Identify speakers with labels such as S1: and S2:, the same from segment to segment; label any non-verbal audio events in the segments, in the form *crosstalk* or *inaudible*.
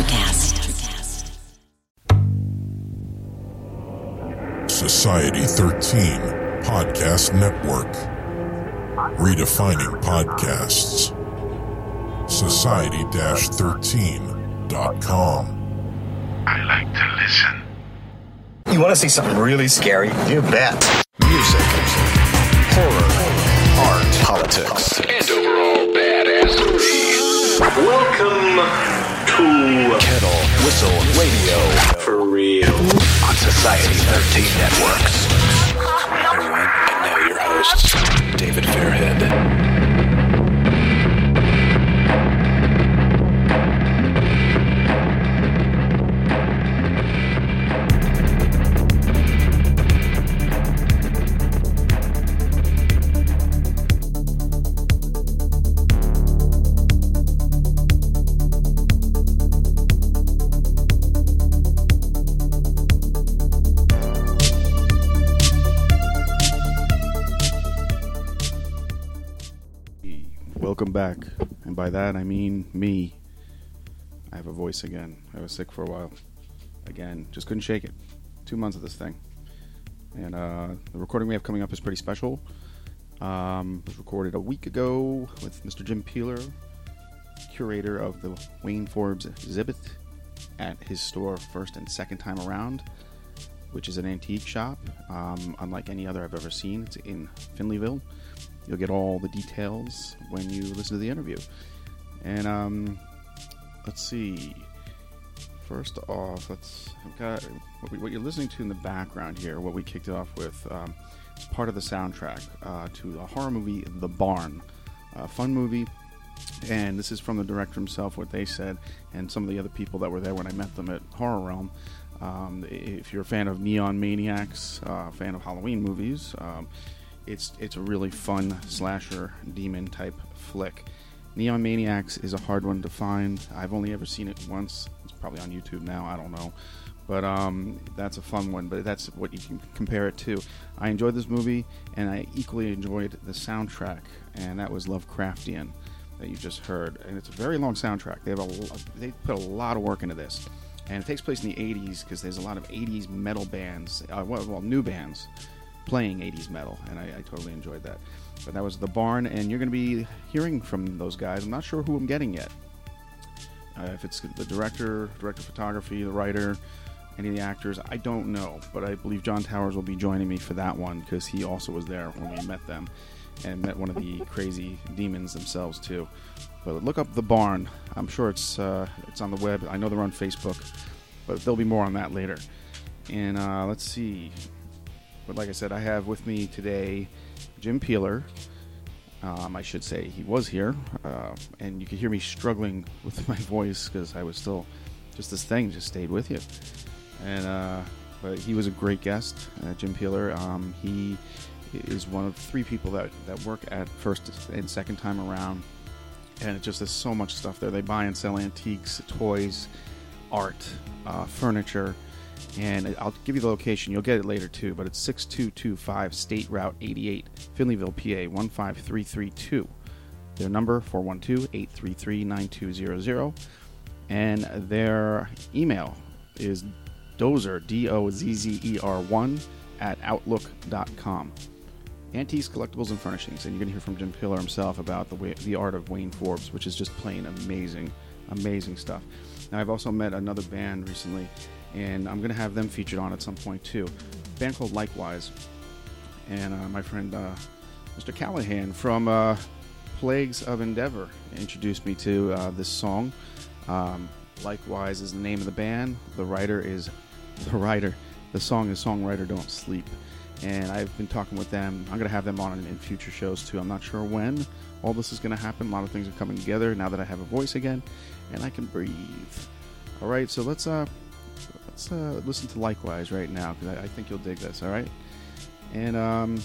S1: Electrocast.
S2: Society 13 Podcast Network. Redefining podcasts. Society 13.com.
S3: I like to listen.
S4: You want to see something really scary?
S5: You bet.
S6: Music, horror, art, politics,
S3: And overall badassery. Welcome
S6: kettle, whistle, radio
S3: For Real.
S6: on Society 13 Networks. Everyone, and now your hosts, David Fairhead.
S7: Welcome back. And by that, I mean me. I have a voice again. I was sick for a while. Again, just couldn't shake it. Two months of this thing. And uh, the recording we have coming up is pretty special. Um, it was recorded a week ago with Mr. Jim Peeler, curator of the Wayne Forbes exhibit at his store first and second time around, which is an antique shop, um, unlike any other I've ever seen. It's in Finleyville. You'll get all the details when you listen to the interview. And um, let's see. First off, let's. I've got what, we, what you're listening to in the background here. What we kicked it off with um, is part of the soundtrack uh, to the horror movie The Barn, a fun movie. And this is from the director himself, what they said, and some of the other people that were there when I met them at Horror Realm. Um, if you're a fan of Neon Maniacs, uh, fan of Halloween movies, um, it's it's a really fun slasher demon type flick. Neon Maniacs is a hard one to find. I've only ever seen it once. It's probably on YouTube now. I don't know, but um, that's a fun one. But that's what you can compare it to. I enjoyed this movie, and I equally enjoyed the soundtrack, and that was Lovecraftian that you just heard. And it's a very long soundtrack. They have a they put a lot of work into this, and it takes place in the '80s because there's a lot of '80s metal bands, uh, well, well, new bands playing 80s metal, and I, I totally enjoyed that. But that was The Barn, and you're going to be hearing from those guys. I'm not sure who I'm getting yet. Uh, if it's the director, director of photography, the writer, any of the actors, I don't know. But I believe John Towers will be joining me for that one because he also was there when we met them and met one of the *laughs* crazy demons themselves too. But look up The Barn. I'm sure it's uh, it's on the web. I know they're on Facebook, but there'll be more on that later. And uh, let's see. But like I said, I have with me today Jim Peeler. Um, I should say he was here, uh, and you could hear me struggling with *laughs* my voice because I was still just this thing just stayed with you. And uh, but he was a great guest, uh, Jim Peeler. Um, he is one of three people that, that work at first and second time around, and it just there's so much stuff there. They buy and sell antiques, toys, art, uh, furniture. And I'll give you the location. You'll get it later too, but it's 6225 State Route 88, Finleyville, PA 15332. Their number 412-833-9200 and their email is dozer d o z z e r 1 at outlook.com. Antiques, collectibles, and furnishings, and you're going to hear from Jim Peeler himself about the way, the art of Wayne Forbes, which is just plain amazing, amazing stuff. Now I've also met another band recently, and I'm going to have them featured on at some point too. A band called Likewise, and uh, my friend uh, Mr. Callahan from uh, Plagues of Endeavor introduced me to uh, this song. Um, Likewise is the name of the band. The writer is *laughs* the writer. The song is Songwriter Don't Sleep. And I've been talking with them. I'm going to have them on in future shows too. I'm not sure when all this is going to happen. A lot of things are coming together now that I have a voice again and I can breathe. All right, so let's uh let's uh, listen to Likewise right now because I, I think you'll dig this. All right, and um,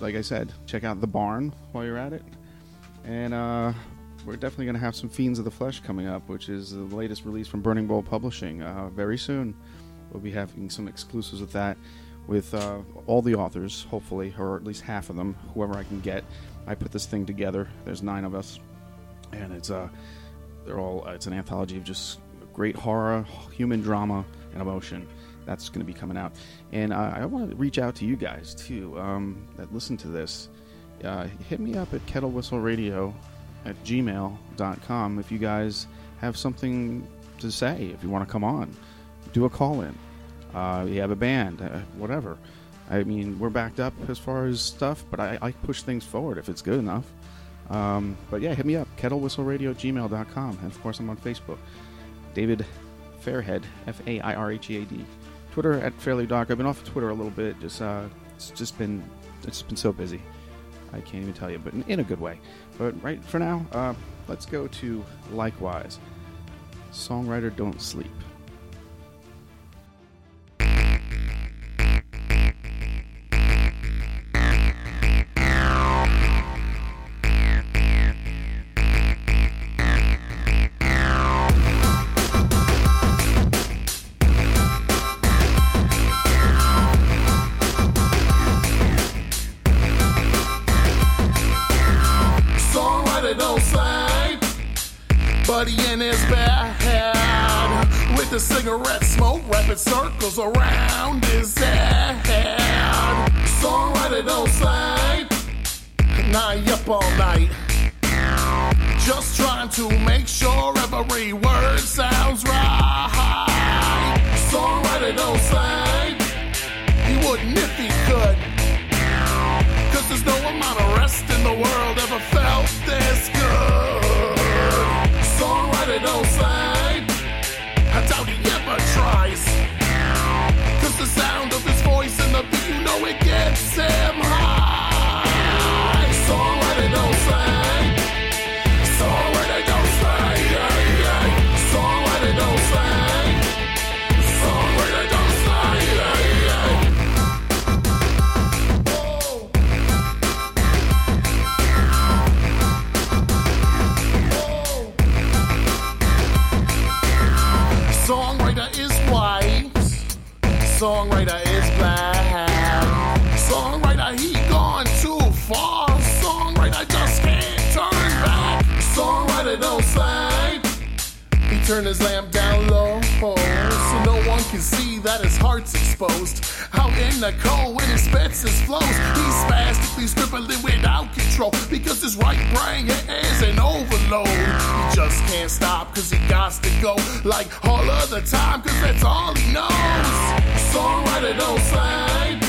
S7: like I said, check out the barn while you're at it, and uh, we're definitely to have some Fiends of the Flesh coming up, which is the latest release from Burning Bulb Publishing. Uh, very soon, we'll be having some exclusives with that, with uh, all the authors, hopefully, or at least half of them, whoever I can get. I put this thing together. There's nine of us, and it's uh, they're all. It's an anthology of just great horror, human drama, emotion. That's going to be coming out. And uh, I want to reach out to you guys too um, that listen to this. Uh, hit me up at kettlewhistleradio at gmail.com if you guys have something to say, if you want to come on, do a call in. Uh, you have a band, uh, whatever. I mean, we're backed up as far as stuff, but I, I push things forward if it's good enough. Um, but yeah, hit me up, kettlewhistleradio gmail.com. And of course, I'm on Facebook. David Fairhead, F A I R H E A D. Twitter at Fairly Dark. I've been off of Twitter a little bit. Just uh, it's just been it's been so busy. I can't even tell you, but in, in a good way. But right for now, uh, let's go to Likewise. Songwriter Don't Sleep.
S8: Spastically scribbling without control because his right brain is an overload. He just can't stop cause he got to go like all of the time cause that's all he knows. Songwriter don't sing.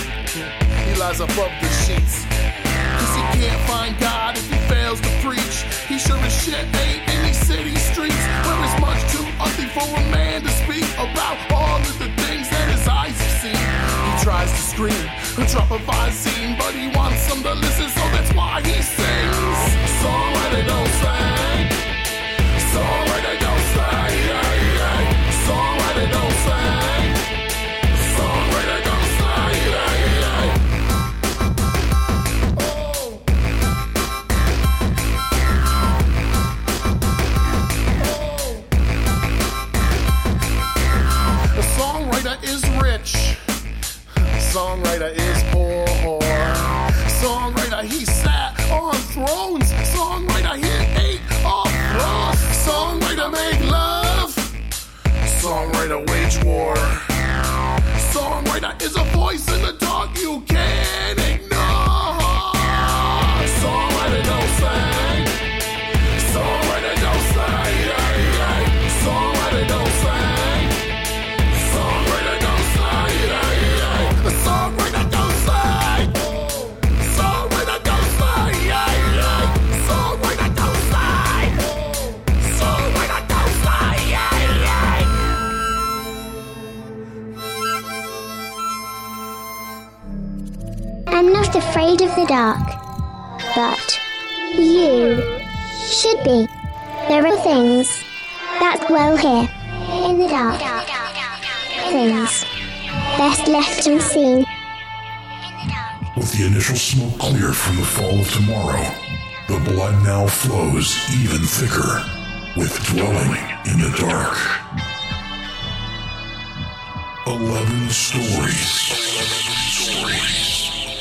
S8: He lies above the sheets. Cause he can't find God if he fails to preach. He sure as shit ain't in these city streets where it's much too ugly for a man to speak about all of the things that his eyes have seen. Tries to scream, a of scene, but he wants some to listen, so that's why he sings. Songwriter don't sing. Songwriter is poor. Songwriter, he sat on thrones. Songwriter, he ate off cross. Songwriter make love. Songwriter wage war. Songwriter is a voice
S1: afraid of the dark, but you should be. There are things that dwell here in the dark. Things best left unseen.
S9: With the initial smoke clear from the fall of tomorrow, the blood now flows even thicker with dwelling in the dark. Eleven stories. Eleven stories.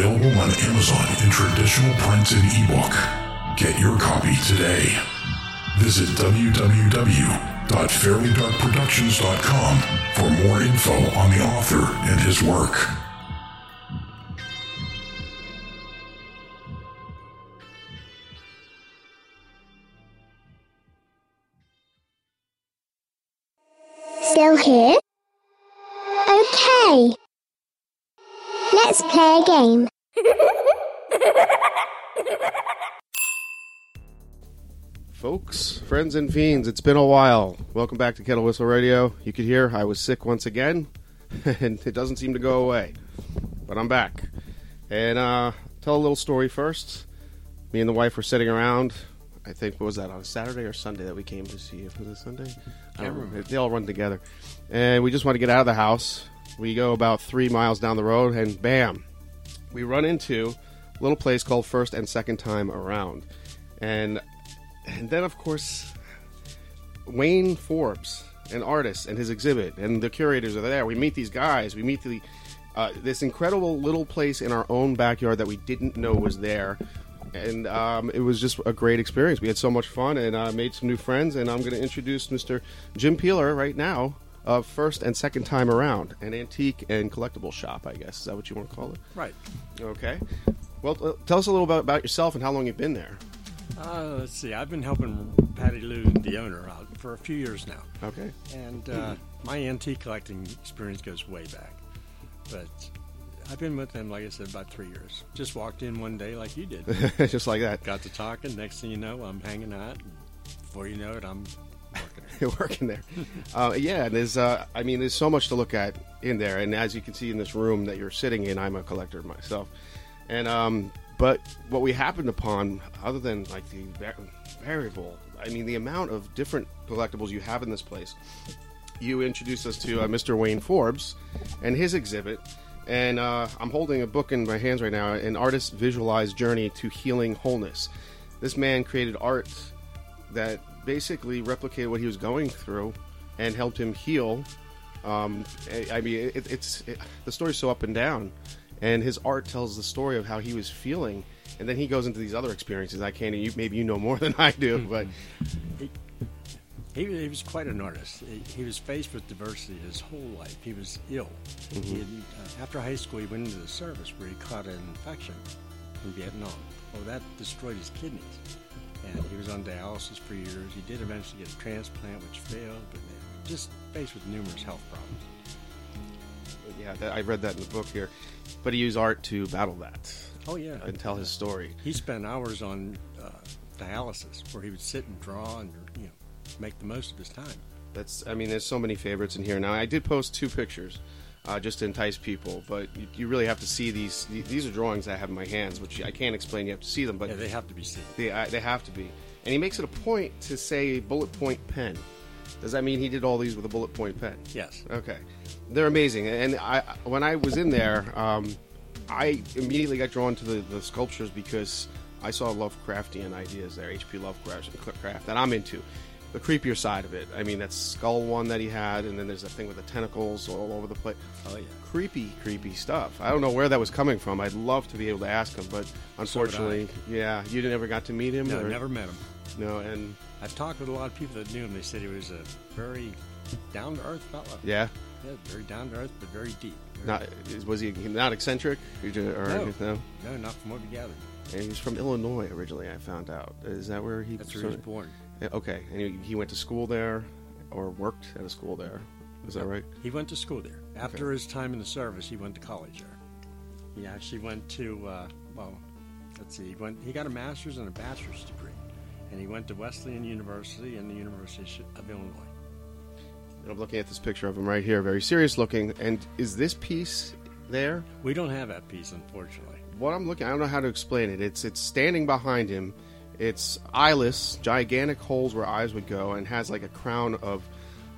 S9: Available on Amazon in traditional print and ebook. Get your copy today. Visit www.fairlydarkproductions.com for more info on the author and his work.
S1: Still here? Okay. Let's play a game.
S7: Folks, friends, and fiends, it's been a while. Welcome back to Kettle Whistle Radio. You could hear I was sick once again, *laughs* and it doesn't seem to go away. But I'm back. And uh, tell a little story first. Me and the wife were sitting around. I think, what was that, on a Saturday or Sunday that we came to see you? Was it Sunday? I don't remember. They all run together. And we just want to get out of the house. We go about three miles down the road, and bam, we run into a little place called First and Second Time Around. And and then of course Wayne Forbes, an artist, and his exhibit, and the curators are there. We meet these guys. We meet the uh, this incredible little place in our own backyard that we didn't know was there, and um, it was just a great experience. We had so much fun and uh, made some new friends. And I'm going to introduce Mr. Jim Peeler right now. Of first and second time around, an antique and collectible shop, I guess. Is that what you want to call it?
S10: Right.
S7: Okay. Well, uh, tell us a little bit about yourself and how long you've been there.
S10: Uh, let's see. I've been helping Patty Lou, the owner, out for a few years now.
S7: Okay.
S10: And uh, my antique collecting experience goes way back. But I've been with them, like I said, about three years. Just walked in one day like you did. *laughs*
S7: Just like that.
S10: Got to talking. Next thing you know, I'm hanging out. Before you know it, I'm *laughs* working.
S7: There. uh, yeah, there's. Uh, I mean, there's so much to look at in there, and as you can see in this room that you're sitting in, I'm a collector myself, and um, but what we happened upon, other than like the va- variable, I mean, the amount of different collectibles you have in this place. You introduced us to uh, Mr. Wayne Forbes and his exhibit, and uh, I'm holding a book in my hands right now, an artist's visualized journey to healing wholeness. This man created art that basically replicated what he was going through and helped him heal. Um, I, mean, it, it's it, the story's so up and down, and his art tells the story of how he was feeling, and then he goes into these other experiences. I can't. You, maybe you know more *laughs* than I do, but
S10: He, he was quite an artist. He, he was faced with diversity his whole life. He was ill. He had, uh, after high school, he went into the service where he caught an infection in Vietnam. Oh, that destroyed his kidneys. And he was on dialysis for years. He did eventually get a transplant, which failed, but just faced with numerous health problems.
S7: yeah, that, I read that in the book here. But he used art to battle that
S10: Oh, yeah.
S7: and tell his story.
S10: He spent hours on uh, dialysis where he would sit and draw and you know make the most of his time.
S7: That's. I mean, there's so many favorites in here. Now, I did post two pictures. Uh, just to entice people, but you, you really have to see these. These are drawings I have in my hands, which I can't explain. You have to see them, but
S10: Yeah, they have to be seen.
S7: They, I, they have to be. And he makes it a point to say bullet point pen. Does that mean he did all these with a bullet point pen?
S10: Yes.
S7: Okay. They're amazing. And I, when I was in there, um, I immediately got drawn to the, the sculptures because I saw Lovecraftian ideas there, H.P. Lovecraft, that I'm into. The creepier side of it. I mean, that skull one that he had, and then there's that thing with the tentacles all over the place.
S10: Oh yeah.
S7: Creepy, creepy stuff. I don't know where that was coming from. I'd love to be able to ask him, but unfortunately, yeah, you never got to meet him.
S10: No,
S7: or-
S10: never met him.
S7: No, and
S10: I've talked with a lot of people that knew him. They said he was a very down to earth fellow.
S7: yeah,
S10: Yeah, very down to earth, but very deep. Very
S7: not was he not eccentric? Or, or
S10: No.
S7: no?
S10: No, not from what we gathered.
S7: And he's from Illinois originally. I found out. Is that where he?
S10: That's where he was born.
S7: Okay, and he, he went to school there, or worked at a school there. Is that right?
S10: He went to school there. After his time in the service, he went to college there. He actually went to uh, well, let's see. He went. He got a master's and a bachelor's degree, and he went to Wesleyan University and the University of Illinois.
S7: And I'm looking at this picture of him right here, very serious looking. And is this piece there?
S10: We don't have that piece, unfortunately.
S7: What I'm looking, I don't know how to explain it. It's it's standing behind him. It's eyeless, gigantic holes where eyes would go, and has like a crown of.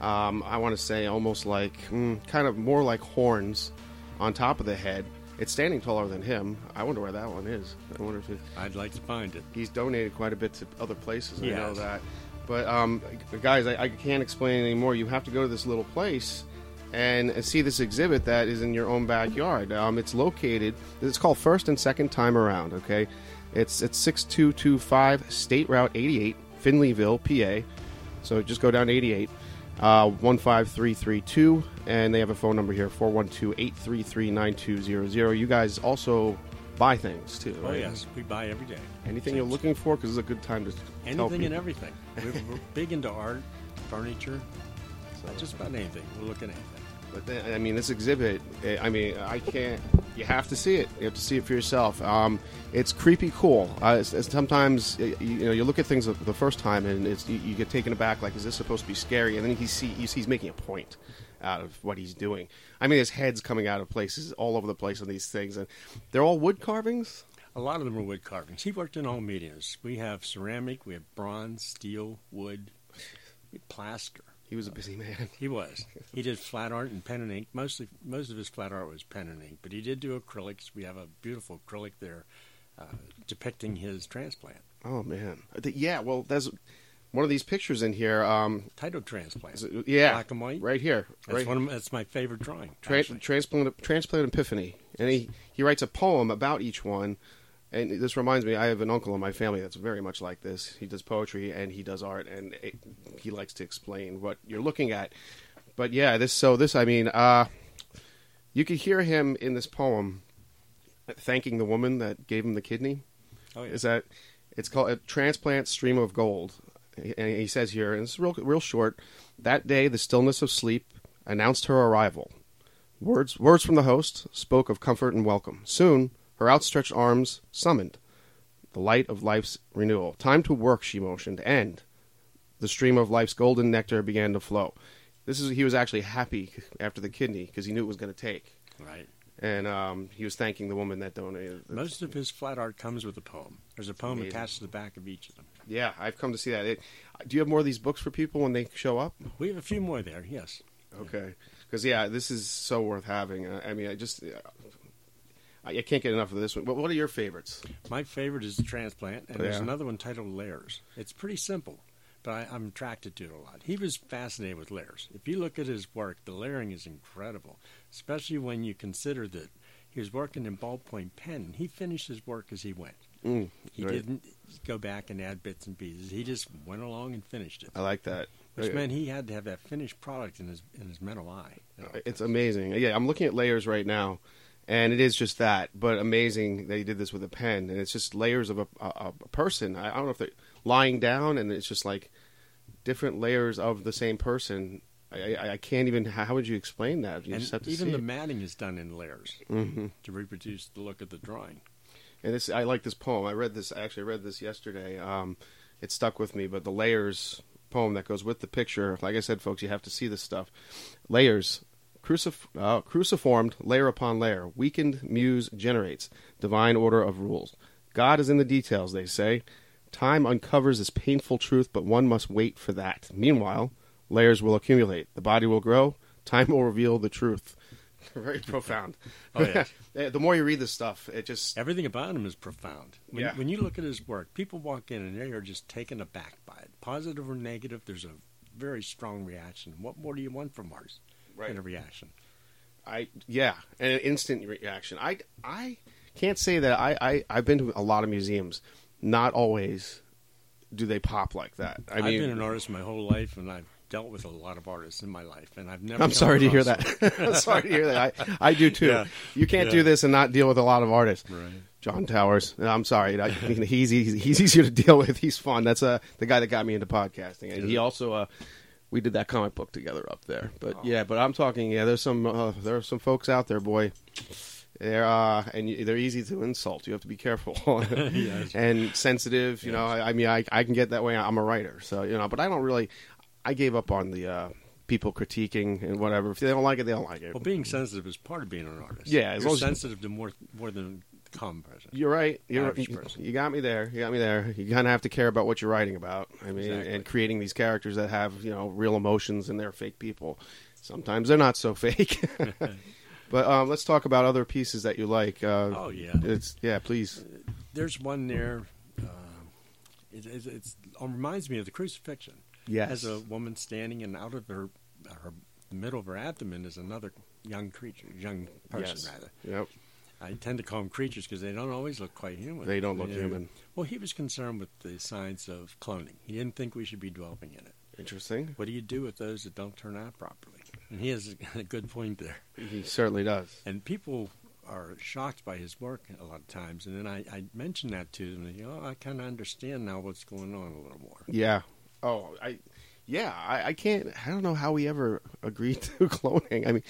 S7: Um, I want to say almost like, mm, kind of more like horns on top of the head. It's standing taller than him. I wonder where that one is. I wonder if it,
S10: I'd like to find it.
S7: he's donated quite a bit to other places. I know that. But um, guys, I, I can't explain anymore. You have to go to this little place and see this exhibit that is in your own backyard. Um, it's located. It's called First and Second Time Around. Okay, it's it's six two two five State Route eighty eight, Finleyville, PA. So just go down 88, uh, 15332, and they have a phone number here 412 833 9200. You guys also buy things too,
S10: Oh
S7: right?
S10: yes, we buy every day.
S7: Anything you're looking for? Because it's a good time to
S10: Anything and everything. We're, *laughs* we're big into art, furniture, just about anything. We're looking at anything.
S7: But then, I mean, this exhibit, eh, I mean, I can't. You have to see it. You have to see it for yourself. Um, it's creepy cool. Uh, it's, it's sometimes, you, you know, you look at things the first time and you, you get taken aback. Like, is this supposed to be scary? And then he see you see he's making a point out of what he's doing. I mean, his head's coming out of places all over the place on these things, and they're all wood carvings.
S10: A lot of them are wood carvings. He worked in all mediums. We have ceramic, we have bronze, steel, wood, plaster.
S7: He was a busy man. *laughs*
S10: He was. He did flat art and pen and ink. Mostly, most of his flat art was pen and ink, but he did do acrylics. We have a beautiful acrylic there uh, depicting his transplant.
S7: Oh man, yeah. Well, there's one of these pictures in here. Um,
S10: Title transplant.
S7: is it- yeah,
S10: Black and white.
S7: right here.
S10: That's
S7: right.
S10: one of my, that's my favorite drawing.
S7: Tra- transplant transplant epiphany and he he writes a poem about each one and this reminds me i have an uncle in my family that's very much like this. He does poetry and he does art and it, he likes to explain what you're looking at. But yeah this so this i mean uh you could hear him in this poem thanking the woman that gave him the kidney.
S10: Oh, yeah.
S7: is that it's called a transplant stream of gold. And he says here and it's real real short that day the stillness of sleep announced her arrival. Words words from the host spoke of comfort and welcome. Soon her outstretched arms summoned the light of life's renewal time to work she motioned and the stream of life's golden nectar began to flow this is he was actually happy after the kidney because he knew it was going to take
S10: Right.
S7: and um, he was thanking the woman that donated
S10: Most of his flat art comes with a poem. There's a poem
S7: amazing.
S10: attached to the back of each of them.
S7: Yeah, I've come to see that. It, do you have more of these books for people when they show up?
S10: We have a few more there. Yes.
S7: Okay, because yeah, this is so worth having. I mean, I just I, I can't get enough of this one. But what are your favorites?
S10: My favorite is the transplant, and there's another one titled Layers. It's pretty simple, but I, I'm attracted to it a lot. He was fascinated with layers. If you look at his work, the layering is incredible, especially when you consider that he was working in ballpoint pen. He finished his work as he went.
S7: Mm,
S10: He
S7: right.
S10: didn't go back and add bits and pieces. He just went along and finished it,
S7: I like that.
S10: which
S7: Uh,
S10: meant he had to have that finished product in his in his mental eye.
S7: It's amazing. Yeah, I'm looking at layers right now, and it is just that. But amazing that he did this with a pen, and it's just layers of a, a, a person. I, I don't know if they're lying down, and it's just like different layers of the same person. I, I, I can't even. How would you explain that? You
S10: and
S7: just have to
S10: even the
S7: it.
S10: matting is done in layers
S7: Mhm.
S10: to reproduce the look of the drawing.
S7: And this, I like this poem. I read this. I actually read this yesterday. Um, it stuck with me. But the layers poem that goes with the picture. Like I said, folks, you have to see this stuff. Layers, crucif- uh, cruciformed, layer upon layer. Weakened muse generates divine order of rules. God is in the details. They say. Time uncovers this painful truth, but one must wait for that. Meanwhile, layers will accumulate. The body will grow. Time will reveal the truth. *laughs* Very profound.
S10: Oh, yes. *laughs*
S7: the more you read this stuff, it just
S10: Everything about him is profound. When,
S7: Yeah.
S10: when you look at his work, people walk in and they are just taken aback by it. Positive or negative, there's a very strong reaction. What more do you want from art
S7: Right.
S10: than a reaction?
S7: I yeah, and an instant reaction. I I can't say that I, I I've been to a lot of museums. Not always do they pop like that. I
S10: I
S7: mean,
S10: have been an artist my whole life, and I've dealt with a lot of artists in my life, and I've never.
S7: I'm sorry to hear that. *laughs* I'm sorry to hear that. I I do too.
S10: Yeah.
S7: You can't
S10: Yeah.
S7: do this and not deal with a lot of artists.
S10: Right.
S7: John Towers. I'm sorry. I, he's, he's he's easier to deal with. He's fun. That's uh, the guy that got me into podcasting, and he also uh, we did that comic book together up there. But yeah, but I'm talking. Yeah, there's some uh, there are some folks out there, boy. They're uh, and you, they're easy to insult. You have to be careful *laughs* *laughs* and sensitive. You know, I, I mean, I I can get that way. I'm a writer, so you know, but I don't really. I gave up on the uh, people critiquing and whatever. If they don't like it, they don't like it.
S10: Well, being sensitive is part of being an artist.
S7: Yeah, as
S10: you're sensitive to more more than calm person.
S7: You're right. You're, you,
S10: person.
S7: you got me there. You got me there. You kind of have to care about what you're writing about. I mean,
S10: Exactly.
S7: and creating these characters that have you know real emotions and they're fake people. Sometimes they're not so *laughs* fake. *laughs* but um, let's talk about other pieces that you like. Uh,
S10: Oh, yeah.
S7: it's yeah. Please.
S10: There's one there. Uh, it, it, it's, it reminds me of the crucifixion.
S7: Yes.
S10: Has a woman standing, and out of her, her middle of her abdomen is another young creature, young person
S7: Yes.
S10: rather.
S7: Yep.
S10: I tend to call them creatures because they don't always look quite human.
S7: They don't look human.
S10: Well, he was concerned with the science of cloning. He didn't think we should be dwelling in it.
S7: Interesting.
S10: What do you do with those that don't turn out properly? And he has a *laughs* good point there.
S7: He certainly does.
S10: And people are shocked by his work a lot of times. And then I, I mention that to them. And they go, oh, I kind of understand now what's going on a little more.
S7: Yeah. Oh, I. Yeah, I, I can't. I don't know how we ever agreed *laughs* to cloning. I mean,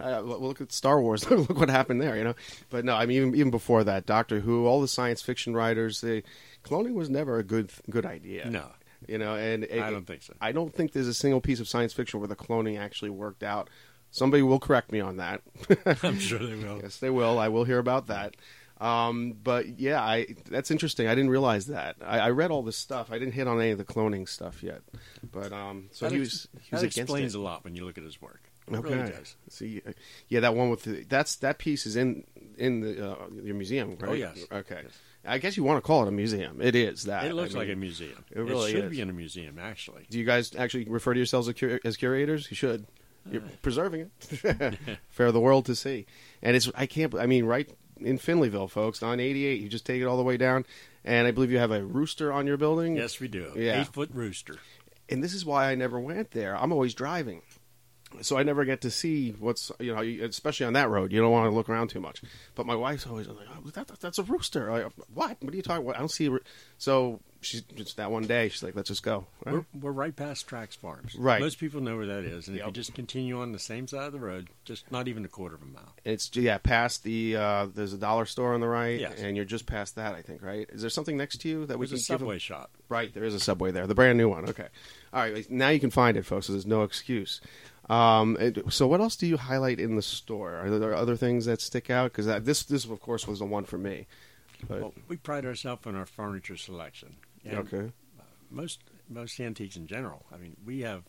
S7: uh, look at Star Wars. *laughs* look what happened there, you know. But no, I mean, even, even before that, Doctor Who, all the science fiction writers, they, cloning was never a good good idea.
S10: No.
S7: you know, and it-
S10: I don't think so.
S7: I don't think there's a single piece of science fiction where the cloning actually worked out. Somebody will correct me on that. *laughs*
S10: I'm sure they will.
S7: Yes, they will. I will hear about that. Um, but yeah, I that's interesting. I didn't realize that. I, I read all this stuff. I didn't hit on any of the cloning stuff yet. But um, so
S10: that
S7: he
S10: ex-
S7: was he was
S10: that explains
S7: it.
S10: a lot when you look at his work. It
S7: Okay.
S10: really.
S7: See, uh, yeah, that one with the that's that piece is in in the uh, your museum, right?
S10: Oh, yes.
S7: Okay.
S10: Yes.
S7: I guess you want to call it a museum. It is that.
S10: It looks
S7: I
S10: like a museum.
S7: It really
S10: should
S7: is.
S10: be in a museum, actually.
S7: Do you guys actually refer to yourselves as, cur- as curators? You should. You're preserving it *laughs* for the world to see. And it's I can't. I mean, right in Finleyville, folks, on 88, you just take it all the way down, and I believe you have a rooster on your building.
S10: Yes, we do.
S7: Yeah.
S10: Eight foot rooster.
S7: and this is why I never went there. I'm always driving, so I never get to see what's you know, especially on that road. You don't want to look around too much. But my wife's always like, oh, that, that- "That's a rooster." I, what? What are you talking? about? I don't see. A So she's just that one day. She's like, "Let's just go."
S10: We're, we're right past Trax Farms.
S7: Right.
S10: Most people know where that is. And if you just continue on the same side of the road, just not even a quarter of a mile.
S7: It's yeah, past the uh, there's a dollar store on the right,
S10: Yes.
S7: and you're just past that. I think right. Is there something next to you that we
S10: There's
S7: can
S10: a Subway shop.
S7: Right, there is a subway there, the brand new one. Okay, all right. Now you can find it, folks. So there's no excuse. Um, so what else do you highlight in the store? Are there other things that stick out? Because this, this of course, was the one for me. But
S10: Well, we pride ourselves on our furniture selection. And
S7: okay,
S10: Most most antiques in general. I mean, we have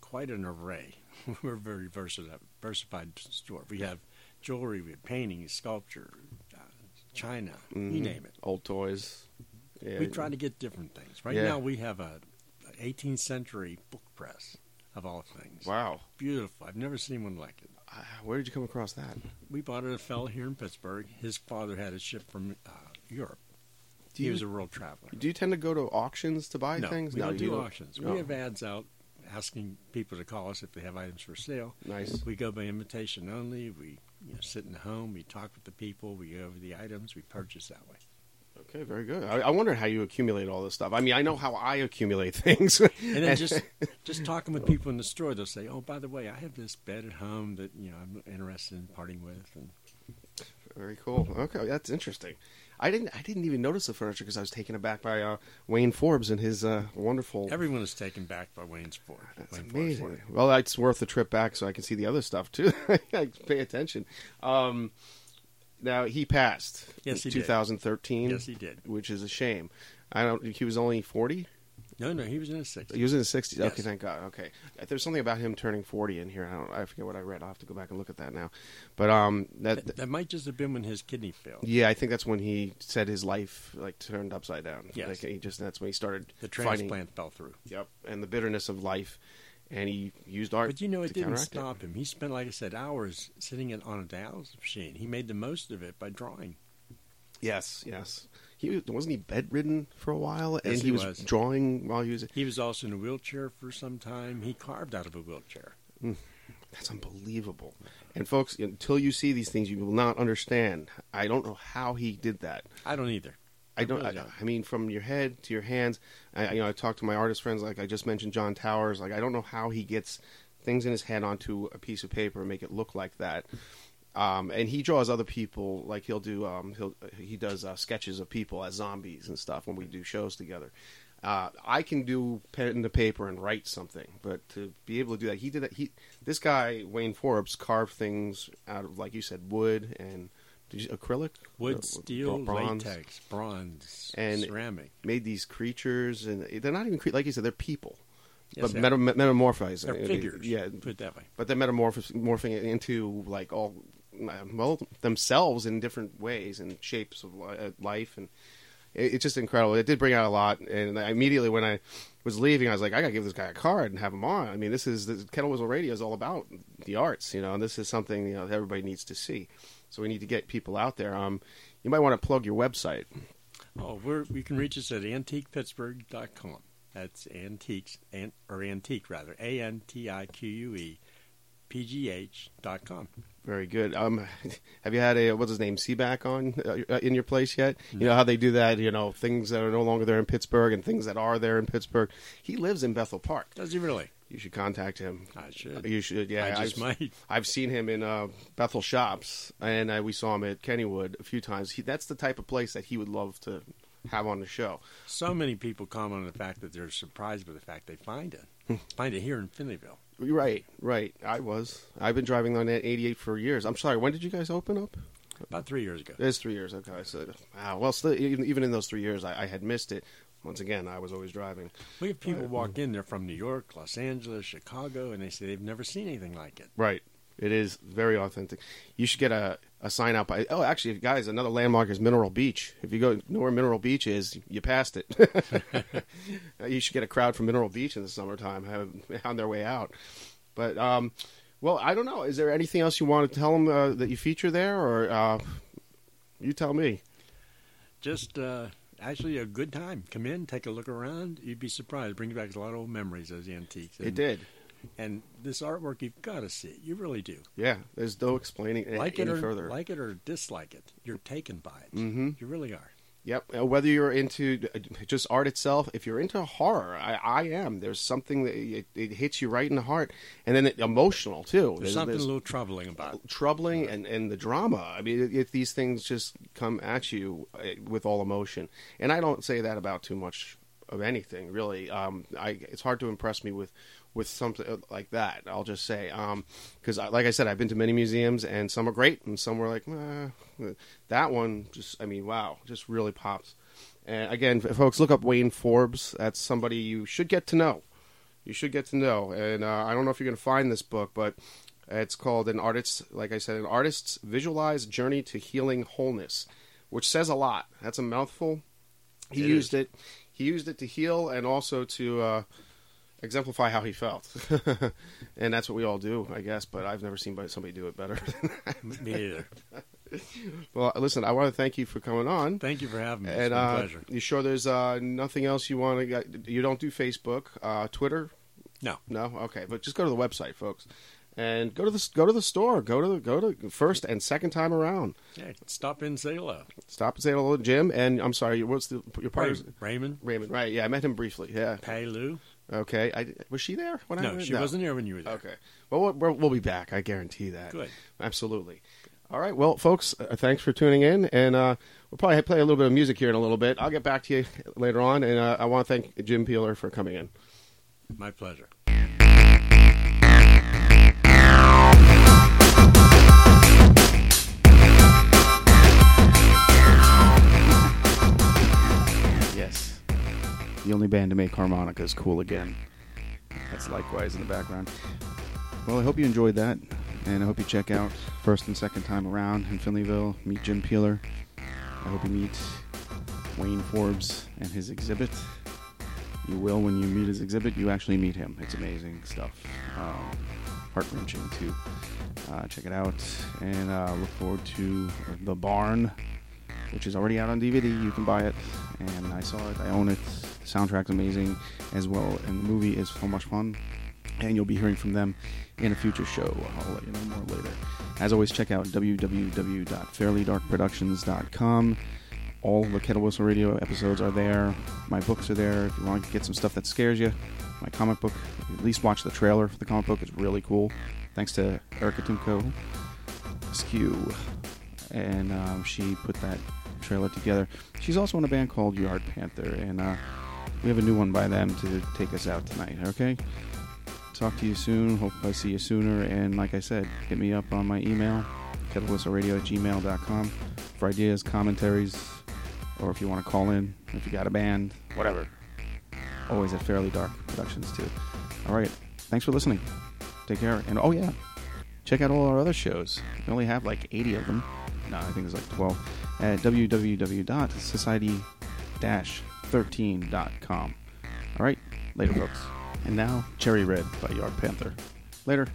S10: quite an array. *laughs* We're a very versatile, versified store. We have jewelry, we have paintings, sculpture, uh, china, you
S7: Mhm.
S10: name it.
S7: old toys. Yeah.
S10: We try to get different things. Right
S7: Yeah.
S10: now, we have a, a 18th century book press of all things.
S7: Wow,
S10: Beautiful. I've never seen one like it.
S7: Uh, where did you come across that?
S10: We bought it a fellow here in Pittsburgh. His father had it shipped from uh, Europe.
S7: Do
S10: he
S7: you
S10: was a world traveler.
S7: do you tend to go to auctions to buy things?
S10: no,
S7: things?
S10: we don't
S7: you
S10: do auctions.
S7: Oh,
S10: We have ads out asking people to call us if they have items for sale.
S7: nice.
S10: We go by invitation only. We you know, sit in the home. We talk with the people. We go over the items. We purchase that way.
S7: Okay, very good. I, I wonder how you accumulate all this stuff. I mean, I know how I accumulate *laughs* things.
S10: And then just *laughs* just talking with people in the store, they'll say, "Oh, by the way, I have this bed at home that you know I'm interested in parting with." And
S7: Very cool. Okay, that's interesting. I didn't. I didn't even notice the furniture because I was taken aback by uh, Wayne Forbes and his uh, wonderful.
S10: everyone is taken back by Wayne's Ford.
S7: That's
S10: Wayne
S7: amazing.
S10: Ford.
S7: Well, it's worth the trip back so I can see the other stuff too. *laughs* I pay attention. Um, now he passed.
S10: Yes,
S7: in
S10: he did.
S7: 2013.
S10: Yes, he did.
S7: Which is a shame. I don't. He was only 40.
S10: No, no, he was in his 60s.
S7: He was in his 60s.
S10: Yes.
S7: Okay, thank God. Okay, there's something about him turning 40 in here. I don't. I forget what I read. I'll have to go back and look at that now. But um, that,
S10: That, that might just have been when his kidney failed.
S7: Yeah, I think that's when he said his life like turned upside down.
S10: Yes.
S7: like he just that's when he started
S10: The transplant fell through.
S7: Yep, and the bitterness of life, and he used art.
S10: But you know, it didn't stop him. He spent, like I said, hours sitting in, on a dialysis machine. He made the most of it by drawing.
S7: Yes, yes. He was, wasn't he bedridden for a while, and
S10: Yes,
S7: he,
S10: he
S7: was,
S10: was.
S7: drawing while he was.
S10: He was also in a wheelchair for some time. He carved out of a wheelchair. Mm.
S7: That's unbelievable. And folks, until you see these things, you will not understand. I don't know how he did that.
S10: I don't either.
S7: I don't. I,
S10: don't.
S7: I mean, from your head to your hands. I, you know, I talked to my artist friends, like I just mentioned, John Towers. Like I don't know how he gets things in his head onto a piece of paper and make it look like that. Um, and he draws other people. Like he'll do. Um, he'll he does uh, sketches of people as zombies and stuff when we do shows together. Uh, I can do pen to paper and write something, but to be able to do that, he did that. He this guy Wayne Forbes carved things out of, like you said, wood and you- acrylic,
S10: Wood, steel,
S7: bronze.
S10: latex, bronze,
S7: And-
S10: ceramic.
S7: made these creatures, and they're not even cre- like you said, they're people,
S10: Yes,
S7: but meta- metamorphizing.
S10: They're figures.
S7: Yeah,
S10: put it that way.
S7: but they're metamorphosing morphing into like all well themselves in different ways and shapes of uh, life and it's just incredible. It did bring out a lot and I, immediately when i was leaving i was like i gotta give this guy a card and have him on. I mean this is this, kettle whistle radio is all about the arts you know and this is something you know everybody needs to see. So we need to get people out there. Um you might want to plug your website.
S10: Oh, we can reach us at antiquepittsburgh.com. That's antiques, an, or antique rather, A N T I Q U E P G H dot com.
S7: Very good. Um, *laughs* have you had a what's his name Sebak on uh, in your place yet? You know how they do that. You know things that are no longer there in Pittsburgh and things that are there in Pittsburgh. He lives in Bethel Park.
S10: Does he really?
S7: You should contact him.
S10: I should.
S7: You should. Yeah,
S10: I just
S7: I've,
S10: might.
S7: I've seen him in uh, Bethel shops, and uh, we saw him at Kennywood a few times. He, that's the type of place that he would love to have on the show.
S10: So many people comment on the fact that they're surprised by the fact they find it.
S7: Hmm.
S10: find it here in Finleyville.
S7: Right, right. I was. I've been driving on that 88 for years. I'm sorry. When did you guys open up?
S10: About three years ago.
S7: It's three years. Okay, so wow. Ah, well, still, even, even in those three years, I, I had missed it. Once again, I was always driving.
S10: We have people walk in, they're from New York, Los Angeles, Chicago, and they say they've never seen anything like it.
S7: Right. It is very authentic. You should get a, a sign out by. Oh, actually, guys, another landmark is Mineral Beach. If you go know where Mineral Beach is, you passed it. *laughs* you should get a crowd from Mineral Beach in the summertime have, on their way out. But um, well, I don't know. Is there anything else you want to tell them uh, that you feature there, or uh, you tell me?
S10: Just uh, actually a good time. Come in, take a look around. You'd be surprised. It brings back a lot of old memories, those antiques.
S7: It did.
S10: And this artwork, you've got to see it. You really do.
S7: Yeah. There's no explaining it
S10: Like it
S7: any
S10: or
S7: further.
S10: like it or dislike it, you're taken by it.
S7: Mm-hmm.
S10: You really are.
S7: Yep. Whether you're into uh, just art itself, if you're into horror, I, I am. There's something that it, it hits you right in the heart, and then it, emotional too.
S10: There's something a little troubling about it.
S7: troubling and, and the drama. I mean, if these things just come at you uh, with all emotion, and I don't say that about too much of anything really. Um, I it's hard to impress me with with something uh, like that. I'll just say because, I like I said, I've been to many museums, and some are great, and some were like "Eh." that one. Just I mean, wow, just really pops. And again, folks, look up Wayne Forbes. That's somebody you should get to know. You should get to know. And uh, I don't know if you're going to find this book, but it's called an artist's, like I said, an artist's visualized journey to healing wholeness, which says a lot. That's a mouthful. He
S10: It
S7: used
S10: is.
S7: it. He used it to heal and also to uh, exemplify how he felt. *laughs* and that's what we all do, I guess. But I've never seen somebody do it better. *laughs*
S10: Me either. *laughs*
S7: well, listen, I want to thank you for coming on.
S10: Thank you for having me. It's
S7: And uh,
S10: pleasure.
S7: you sure there's uh, nothing else you want to? You don't do Facebook, uh, Twitter?
S10: No.
S7: No. Okay, but just go to the website, folks, and go to the go to the store. Go to the go to first and second time around.
S10: Yeah, stop in say hello.
S7: Stop and say hello Jim. And I'm sorry, what's the your partner's
S10: Raymond.
S7: Raymond? Right? Yeah, I met him briefly. Yeah.
S10: Pay Lou.
S7: Okay. I, was she there? When I
S10: No,
S7: went?
S10: she wasn't there when you were there.
S7: Okay. Well, we'll, we'll- we'll be back. I guarantee that.
S10: Good.
S7: Absolutely. All right. Well, folks, uh, thanks for tuning in, and uh, we'll probably play a little bit of music here in a little bit. I'll get back to you later on, and uh, I want to thank Jim Peeler for coming in.
S10: My pleasure.
S11: The only band to make harmonicas cool again. That's likewise in the background. Well, I hope you enjoyed that, and I hope you check out first and second time around in Finleyville. Meet Jim Peeler. I hope you meet Wayne Forbes and his exhibit. You will when you meet his exhibit. You actually meet him. It's amazing stuff. Um, Heart wrenching too. Uh, check it out, and uh, look forward to the Barn which is already out on DVD. You can buy it, and I saw it. I own it. Soundtrack's amazing as well, and the movie is so much fun. And you'll be hearing from them in a future show. I'll let you know more later. As always, check out www.fairlydarkproductions.com. All the Kettle Whistle Radio episodes are there. My books are there. If you want to get some stuff that scares you, my comic book, at least watch the trailer for the comic book. It's really cool. Thanks to Erica Timko, Skew, and um, she put that trailer together. She's also in a band called Yard Panther, and uh, we have a new one by them to take us out tonight. Okay. Talk to you soon. Hope I see you sooner. And like I said, hit me up on my email,
S7: kettlewhistleradio at gmail.com for ideas, commentaries, or if you want to call in, if you got a band, whatever. Always at Fairly Dark Productions, too. All right. Thanks for listening. Take care. And oh, yeah. Check out all our other shows. We only have like 80 of them. No, I think it's like 12 at www.society-13.com. All right. Later, folks. And now, Cherry Red by Yard Panther. Later.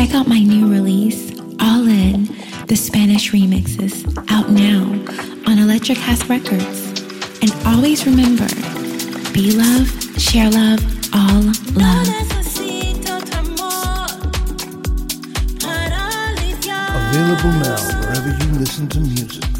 S12: Check out my new release, All In, the Spanish remixes, out now on Electric House Records. And always remember be love, share love, all love.
S13: Available now wherever you listen to music.